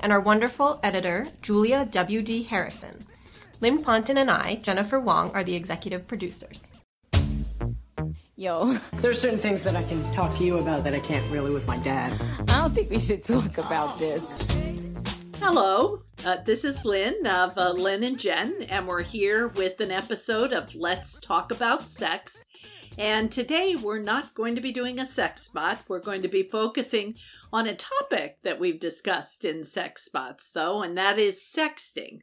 and our wonderful editor, Julia W.D. Harrison. Lynn Ponton and I, Jennifer Wong, are the executive producers. Yo, There's certain things that I can talk to you about that I can't really with my dad. I don't think we should talk about this. Hello, uh, this is Lynn of uh, Lynn and Jen, and we're here with an episode of Let's Talk About Sex. And today we're not going to be doing a sex spot. We're going to be focusing on a topic that we've discussed in sex spots, though, and that is sexting.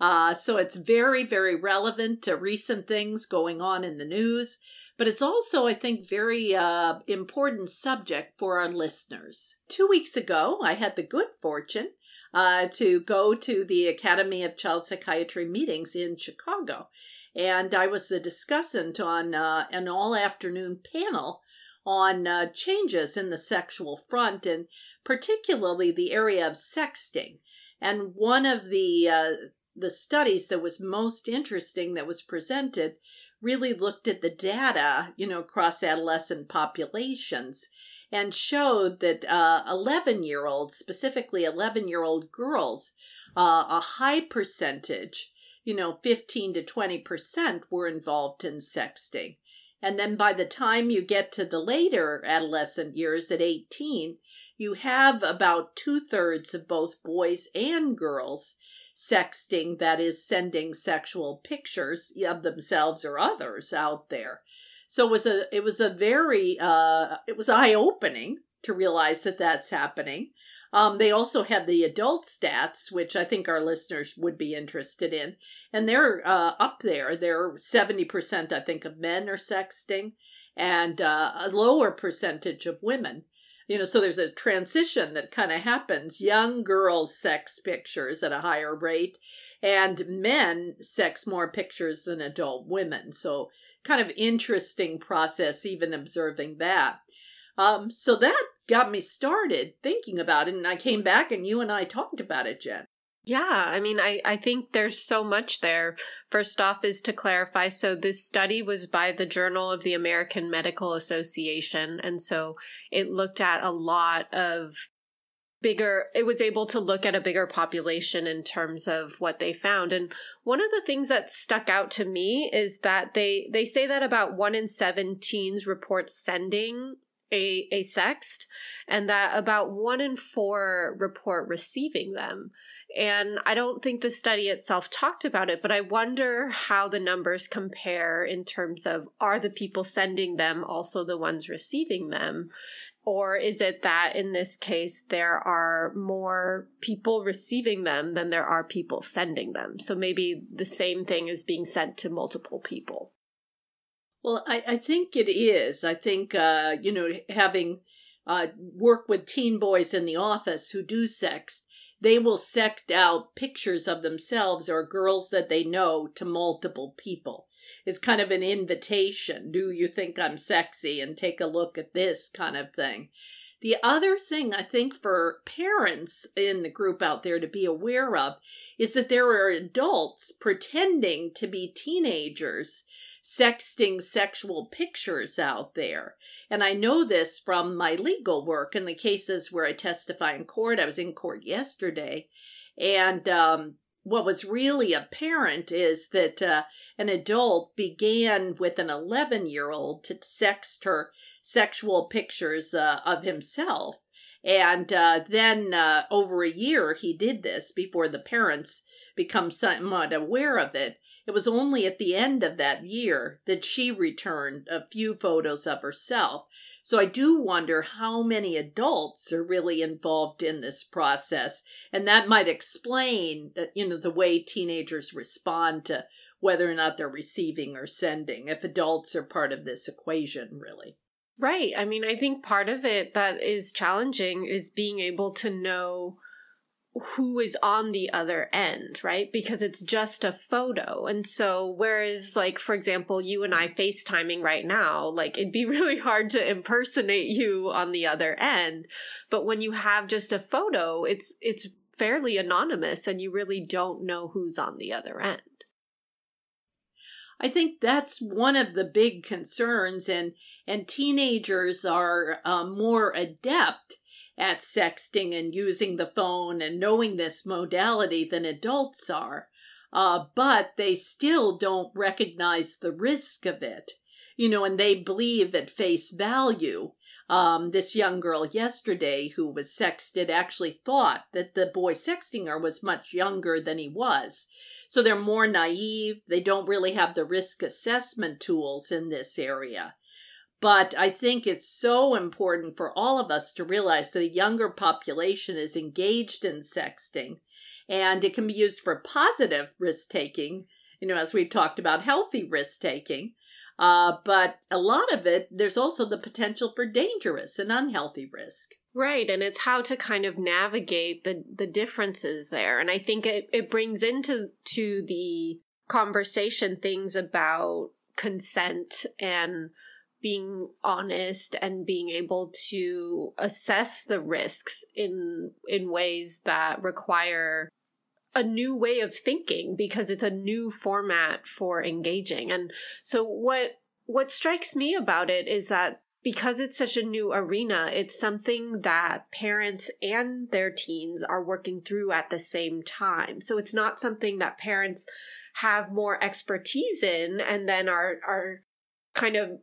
Uh, so it's very, very relevant to recent things going on in the news, but it's also, I think, very uh, important subject for our listeners. Two weeks ago, I had the good fortune uh, to go to the Academy of Child Psychiatry meetings in Chicago and I was the discussant on uh, an all afternoon panel on uh, changes in the sexual front and particularly the area of sexting. And one of the uh, the studies that was most interesting that was presented really looked at the data, you know, across adolescent populations and showed that 11 uh, year olds, specifically 11 year old girls, uh, a high percentage you know, 15 to 20% were involved in sexting. And then by the time you get to the later adolescent years at 18, you have about two thirds of both boys and girls sexting, that is, sending sexual pictures of themselves or others out there. So it was a it was a very uh, it was eye opening to realize that that's happening. Um, they also had the adult stats, which I think our listeners would be interested in, and they're uh, up there. They're seventy percent, I think, of men are sexting, and uh, a lower percentage of women. You know, so there's a transition that kind of happens. Young girls sex pictures at a higher rate, and men sex more pictures than adult women. So, kind of interesting process, even observing that. Um, so that got me started thinking about it. And I came back and you and I talked about it, Jen. Yeah, I mean, I, I think there's so much there. First off, is to clarify so, this study was by the Journal of the American Medical Association. And so it looked at a lot of bigger, it was able to look at a bigger population in terms of what they found. And one of the things that stuck out to me is that they, they say that about one in seven teens report sending a, a sext and that about one in four report receiving them. And I don't think the study itself talked about it, but I wonder how the numbers compare in terms of are the people sending them also the ones receiving them? Or is it that in this case there are more people receiving them than there are people sending them? So maybe the same thing is being sent to multiple people. Well, I, I think it is. I think, uh, you know, having uh, work with teen boys in the office who do sex, they will sect out pictures of themselves or girls that they know to multiple people. It's kind of an invitation. Do you think I'm sexy? And take a look at this kind of thing. The other thing I think for parents in the group out there to be aware of is that there are adults pretending to be teenagers sexting sexual pictures out there. And I know this from my legal work in the cases where I testify in court. I was in court yesterday. And um, what was really apparent is that uh, an adult began with an 11 year old to sext her sexual pictures uh, of himself. And uh, then uh, over a year, he did this before the parents become somewhat aware of it. It was only at the end of that year that she returned a few photos of herself. So I do wonder how many adults are really involved in this process. And that might explain, uh, you know, the way teenagers respond to whether or not they're receiving or sending, if adults are part of this equation, really. Right. I mean, I think part of it that is challenging is being able to know who is on the other end, right? Because it's just a photo. And so, whereas, like, for example, you and I FaceTiming right now, like, it'd be really hard to impersonate you on the other end. But when you have just a photo, it's, it's fairly anonymous and you really don't know who's on the other end. I think that's one of the big concerns, and and teenagers are um, more adept at sexting and using the phone and knowing this modality than adults are. Uh, but they still don't recognize the risk of it, you know, and they believe at face value. Um, this young girl yesterday who was sexted actually thought that the boy sexting her was much younger than he was. So they're more naive. They don't really have the risk assessment tools in this area. But I think it's so important for all of us to realize that a younger population is engaged in sexting and it can be used for positive risk taking, you know, as we've talked about healthy risk taking. Uh, but a lot of it, there's also the potential for dangerous and unhealthy risk. Right, and it's how to kind of navigate the the differences there. And I think it, it brings into to the conversation things about consent and being honest and being able to assess the risks in in ways that require a new way of thinking because it's a new format for engaging. And so what what strikes me about it is that because it's such a new arena, it's something that parents and their teens are working through at the same time. So it's not something that parents have more expertise in and then are are kind of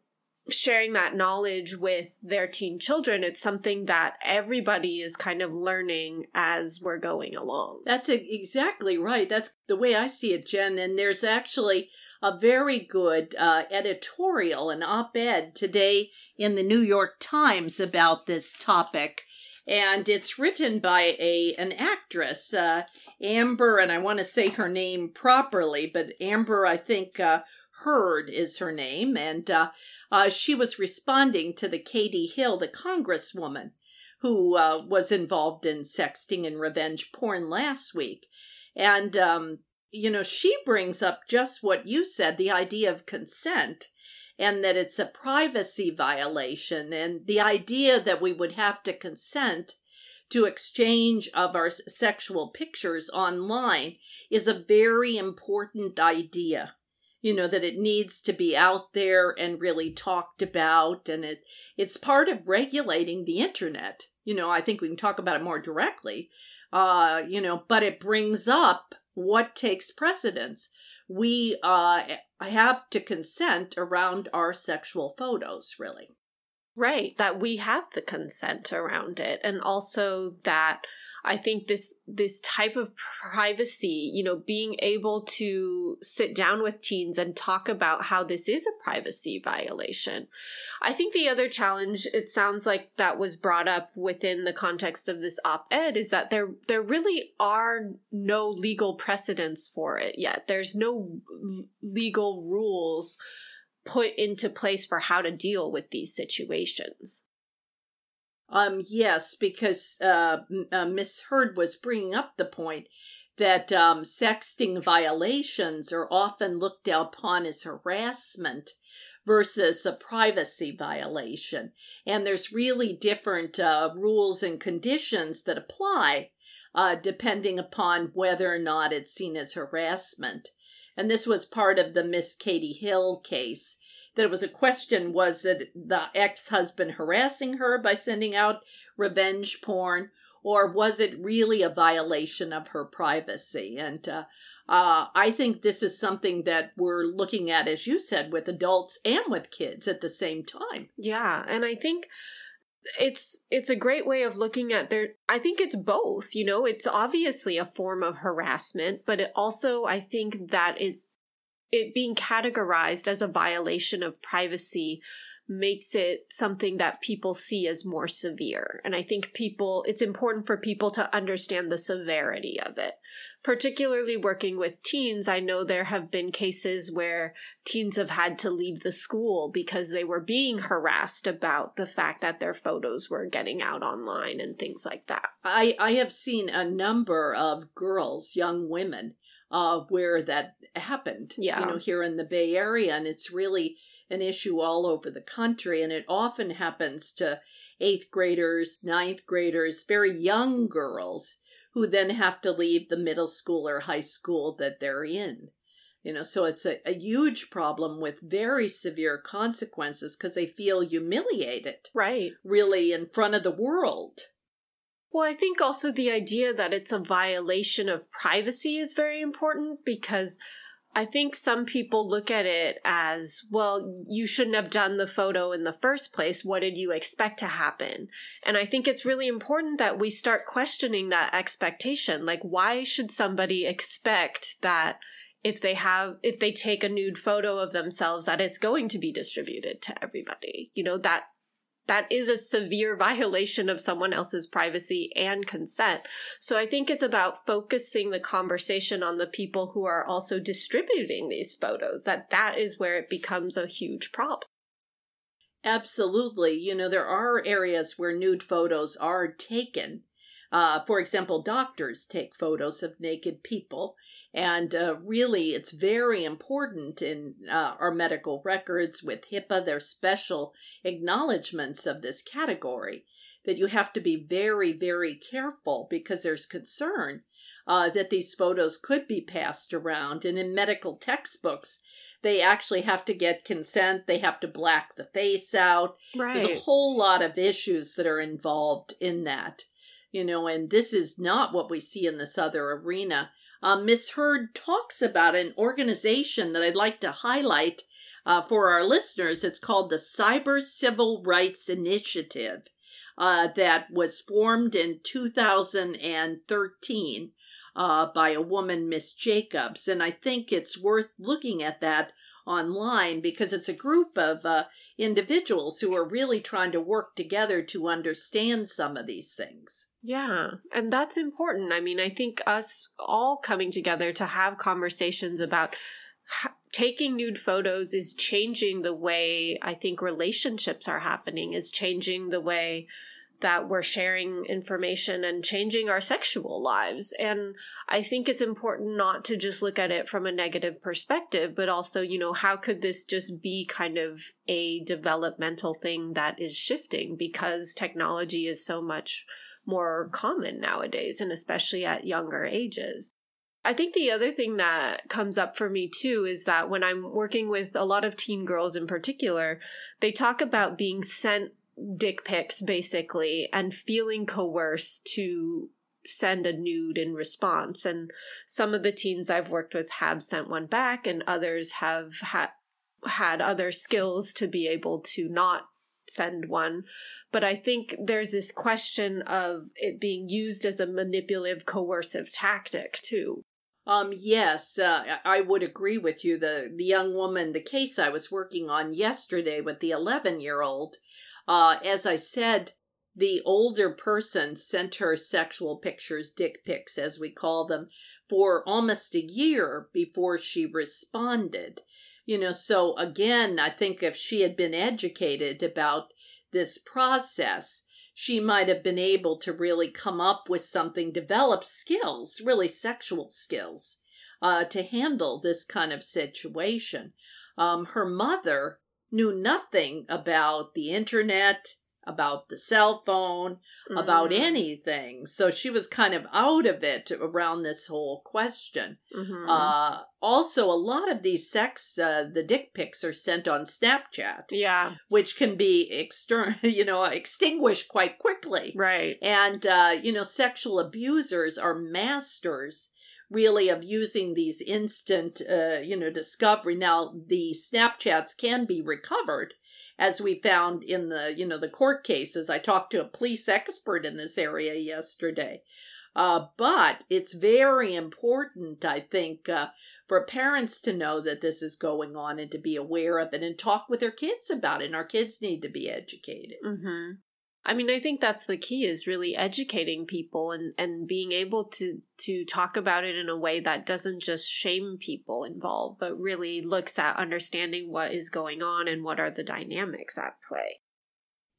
sharing that knowledge with their teen children it's something that everybody is kind of learning as we're going along. That's exactly right. That's the way i see it jen and there's actually a very good uh, editorial an op-ed today in the new york times about this topic. And it's written by a an actress uh, amber and i want to say her name properly but amber i think uh, Heard is her name, and uh, uh, she was responding to the Katie Hill, the congresswoman, who uh, was involved in sexting and revenge porn last week. And, um, you know, she brings up just what you said the idea of consent and that it's a privacy violation, and the idea that we would have to consent to exchange of our sexual pictures online is a very important idea you know that it needs to be out there and really talked about and it it's part of regulating the internet. You know i think we can talk about it more directly. Uh you know but it brings up what takes precedence. We uh have to consent around our sexual photos really. Right that we have the consent around it and also that I think this this type of privacy, you know, being able to sit down with teens and talk about how this is a privacy violation. I think the other challenge it sounds like that was brought up within the context of this op-ed is that there there really are no legal precedents for it yet. There's no legal rules put into place for how to deal with these situations. Um, yes, because uh, uh, Miss Heard was bringing up the point that um, sexting violations are often looked upon as harassment versus a privacy violation. And there's really different uh, rules and conditions that apply uh, depending upon whether or not it's seen as harassment. And this was part of the Miss Katie Hill case that it was a question was it the ex husband harassing her by sending out revenge porn, or was it really a violation of her privacy? And uh, uh, I think this is something that we're looking at, as you said, with adults and with kids at the same time. Yeah, and I think it's it's a great way of looking at their i think it's both you know it's obviously a form of harassment but it also i think that it it being categorized as a violation of privacy makes it something that people see as more severe. And I think people, it's important for people to understand the severity of it. Particularly working with teens, I know there have been cases where teens have had to leave the school because they were being harassed about the fact that their photos were getting out online and things like that. I, I have seen a number of girls, young women, uh, where that happened. Yeah. You know, here in the Bay Area, and it's really an issue all over the country, and it often happens to eighth graders, ninth graders, very young girls who then have to leave the middle school or high school that they're in. You know, so it's a, a huge problem with very severe consequences because they feel humiliated, Right. really, in front of the world. Well, I think also the idea that it's a violation of privacy is very important because I think some people look at it as, well, you shouldn't have done the photo in the first place. What did you expect to happen? And I think it's really important that we start questioning that expectation. Like, why should somebody expect that if they have, if they take a nude photo of themselves, that it's going to be distributed to everybody? You know, that that is a severe violation of someone else's privacy and consent. So I think it's about focusing the conversation on the people who are also distributing these photos, that that is where it becomes a huge problem. Absolutely. You know, there are areas where nude photos are taken. Uh, for example, doctors take photos of naked people. And uh, really, it's very important in uh, our medical records with HIPAA, there's special acknowledgments of this category that you have to be very, very careful because there's concern uh, that these photos could be passed around. And in medical textbooks, they actually have to get consent, they have to black the face out. There's a whole lot of issues that are involved in that. You know, and this is not what we see in this other arena. Miss Heard talks about an organization that I'd like to highlight uh, for our listeners. It's called the Cyber Civil Rights Initiative, uh, that was formed in 2013 uh, by a woman, Miss Jacobs. And I think it's worth looking at that online because it's a group of uh, individuals who are really trying to work together to understand some of these things. Yeah, and that's important. I mean, I think us all coming together to have conversations about ha- taking nude photos is changing the way I think relationships are happening, is changing the way that we're sharing information and changing our sexual lives. And I think it's important not to just look at it from a negative perspective, but also, you know, how could this just be kind of a developmental thing that is shifting because technology is so much more common nowadays and especially at younger ages. I think the other thing that comes up for me too is that when I'm working with a lot of teen girls in particular, they talk about being sent dick pics basically and feeling coerced to send a nude in response. And some of the teens I've worked with have sent one back, and others have had had other skills to be able to not send one. But I think there's this question of it being used as a manipulative, coercive tactic too. Um, yes, uh, I would agree with you. The the young woman, the case I was working on yesterday with the eleven year old, uh, as I said, the older person sent her sexual pictures, dick pics as we call them, for almost a year before she responded. You know, so again, I think if she had been educated about this process, she might have been able to really come up with something, develop skills, really sexual skills, uh, to handle this kind of situation. Um, her mother knew nothing about the internet, about the cell phone, mm-hmm. about anything. So she was kind of out of it around this whole question. Mm-hmm. Uh, also, a lot of these sex, uh, the dick pics are sent on Snapchat. Yeah. Which can be extern, you know, extinguished quite quickly. Right. And, uh, you know, sexual abusers are masters really of using these instant, uh, you know, discovery. Now, the Snapchats can be recovered as we found in the you know the court cases i talked to a police expert in this area yesterday uh, but it's very important i think uh, for parents to know that this is going on and to be aware of it and talk with their kids about it. And our kids need to be educated. Mm-hmm. I mean, I think that's the key is really educating people and, and being able to, to talk about it in a way that doesn't just shame people involved, but really looks at understanding what is going on and what are the dynamics at play.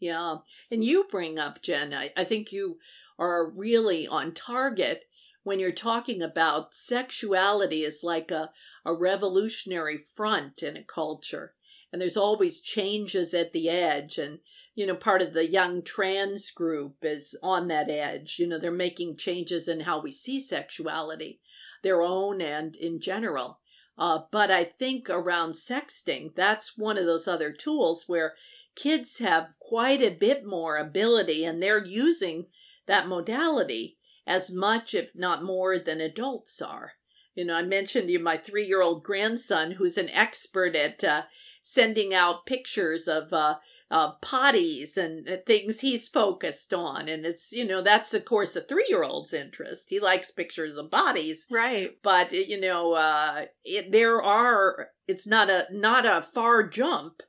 Yeah. And you bring up, Jen, I, I think you are really on target when you're talking about sexuality is like a, a revolutionary front in a culture. And there's always changes at the edge. And you know, part of the young trans group is on that edge. You know, they're making changes in how we see sexuality, their own and in general. Uh, but I think around sexting, that's one of those other tools where kids have quite a bit more ability and they're using that modality as much, if not more, than adults are. You know, I mentioned you my three year old grandson who's an expert at uh, sending out pictures of uh, uh, potties and uh, things he's focused on. And it's, you know, that's of course a three year old's interest. He likes pictures of bodies. Right. But, you know, uh, it, there are, it's not a, not a far jump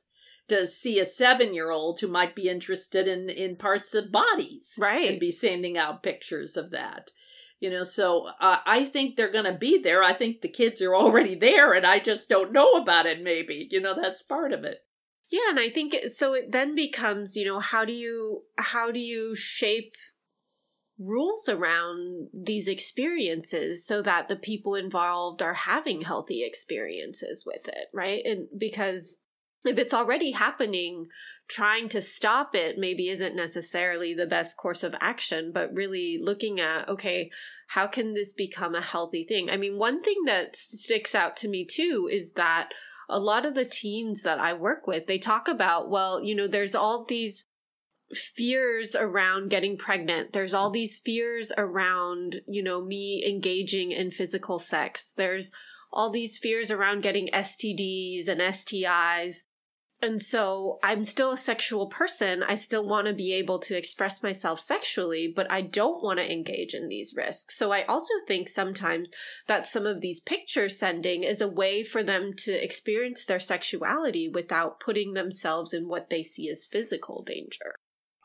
to see a seven year old who might be interested in, in parts of bodies. Right. And be sending out pictures of that. You know, so uh, I think they're going to be there. I think the kids are already there and I just don't know about it, maybe. You know, that's part of it. Yeah, and I think it, so. It then becomes, you know, how do you how do you shape rules around these experiences so that the people involved are having healthy experiences with it, right? And because if it's already happening, trying to stop it maybe isn't necessarily the best course of action, but really looking at, okay, how can this become a healthy thing? I mean, one thing that sticks out to me too is that a lot of the teens that I work with, they talk about, well, you know, there's all these fears around getting pregnant. There's all these fears around, you know, me engaging in physical sex. There's all these fears around getting STDs and STIs. And so I'm still a sexual person. I still want to be able to express myself sexually, but I don't want to engage in these risks. So I also think sometimes that some of these picture sending is a way for them to experience their sexuality without putting themselves in what they see as physical danger.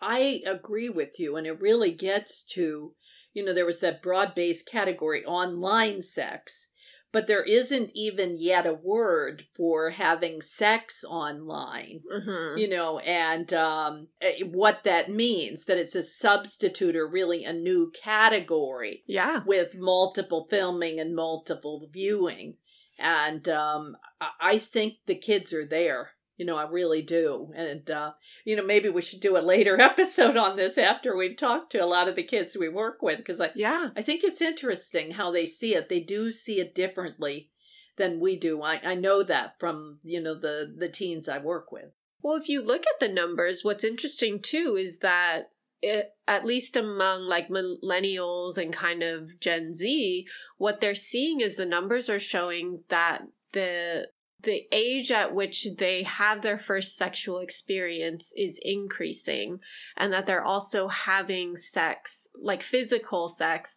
I agree with you. And it really gets to, you know, there was that broad based category online sex but there isn't even yet a word for having sex online mm-hmm. you know and um, eh, what that means that it's a substitute or really a new category yeah. with multiple filming and multiple viewing. And um, i think the kids are there you know, I really do. And, uh, you know, maybe we should do a later episode on this after we've talked to a lot of the kids we work with because I, yeah. I think it's interesting how they see it. They do see it differently than we do. I, I know that from, you know, the, the teens I work with. Well, if you look at the numbers, what's interesting too is that it, at least among like millennials and kind of Gen Z, what they're seeing is the numbers are showing that the the age at which they have their first sexual experience is increasing and that they're also having sex like physical sex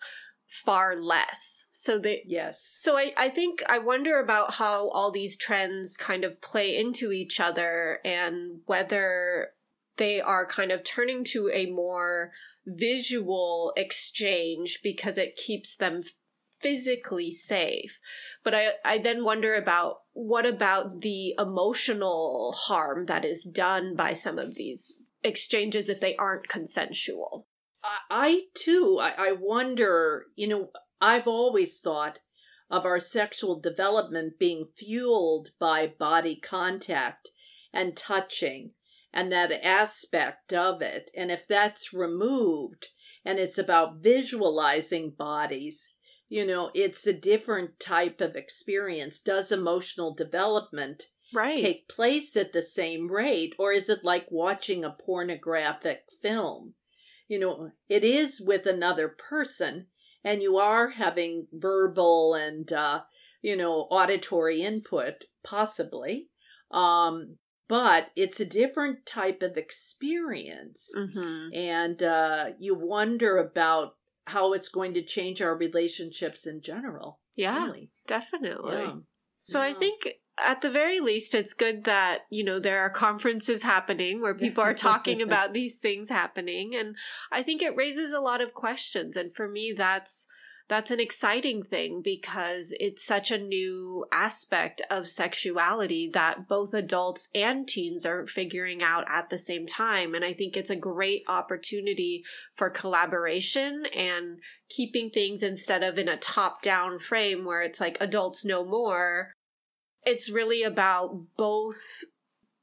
far less. So they yes. so I, I think i wonder about how all these trends kind of play into each other and whether they are kind of turning to a more visual exchange because it keeps them physically safe. But I, I then wonder about what about the emotional harm that is done by some of these exchanges if they aren't consensual? I, I too, I, I wonder, you know, I've always thought of our sexual development being fueled by body contact and touching and that aspect of it. And if that's removed and it's about visualizing bodies, you know, it's a different type of experience. Does emotional development right. take place at the same rate, or is it like watching a pornographic film? You know, it is with another person, and you are having verbal and, uh, you know, auditory input, possibly. Um, but it's a different type of experience. Mm-hmm. And uh, you wonder about how it's going to change our relationships in general. Yeah, really. definitely. Yeah. So I think at the very least, it's good that, you know, there are conferences happening where people are talking about these things happening. And I think it raises a lot of questions. And for me, that's, that's an exciting thing because it's such a new aspect of sexuality that both adults and teens are figuring out at the same time. And I think it's a great opportunity for collaboration and keeping things instead of in a top down frame where it's like adults know more. It's really about both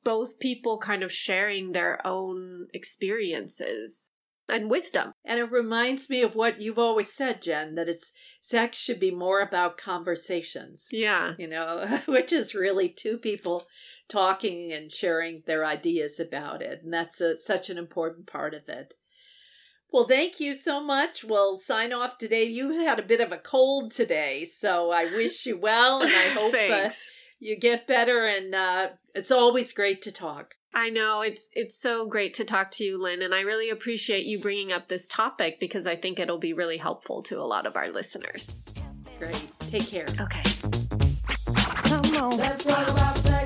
both people kind of sharing their own experiences and wisdom. And it reminds me of what you've always said, Jen, that it's sex should be more about conversations. Yeah. You know, which is really two people talking and sharing their ideas about it. And that's a, such an important part of it. Well, thank you so much. We'll sign off today. You had a bit of a cold today, so I wish you well, and I hope uh, you get better. And uh, it's always great to talk. I know it's it's so great to talk to you, Lynn, and I really appreciate you bringing up this topic because I think it'll be really helpful to a lot of our listeners. Great. Take care. Okay. Come on. Let's talk about sex.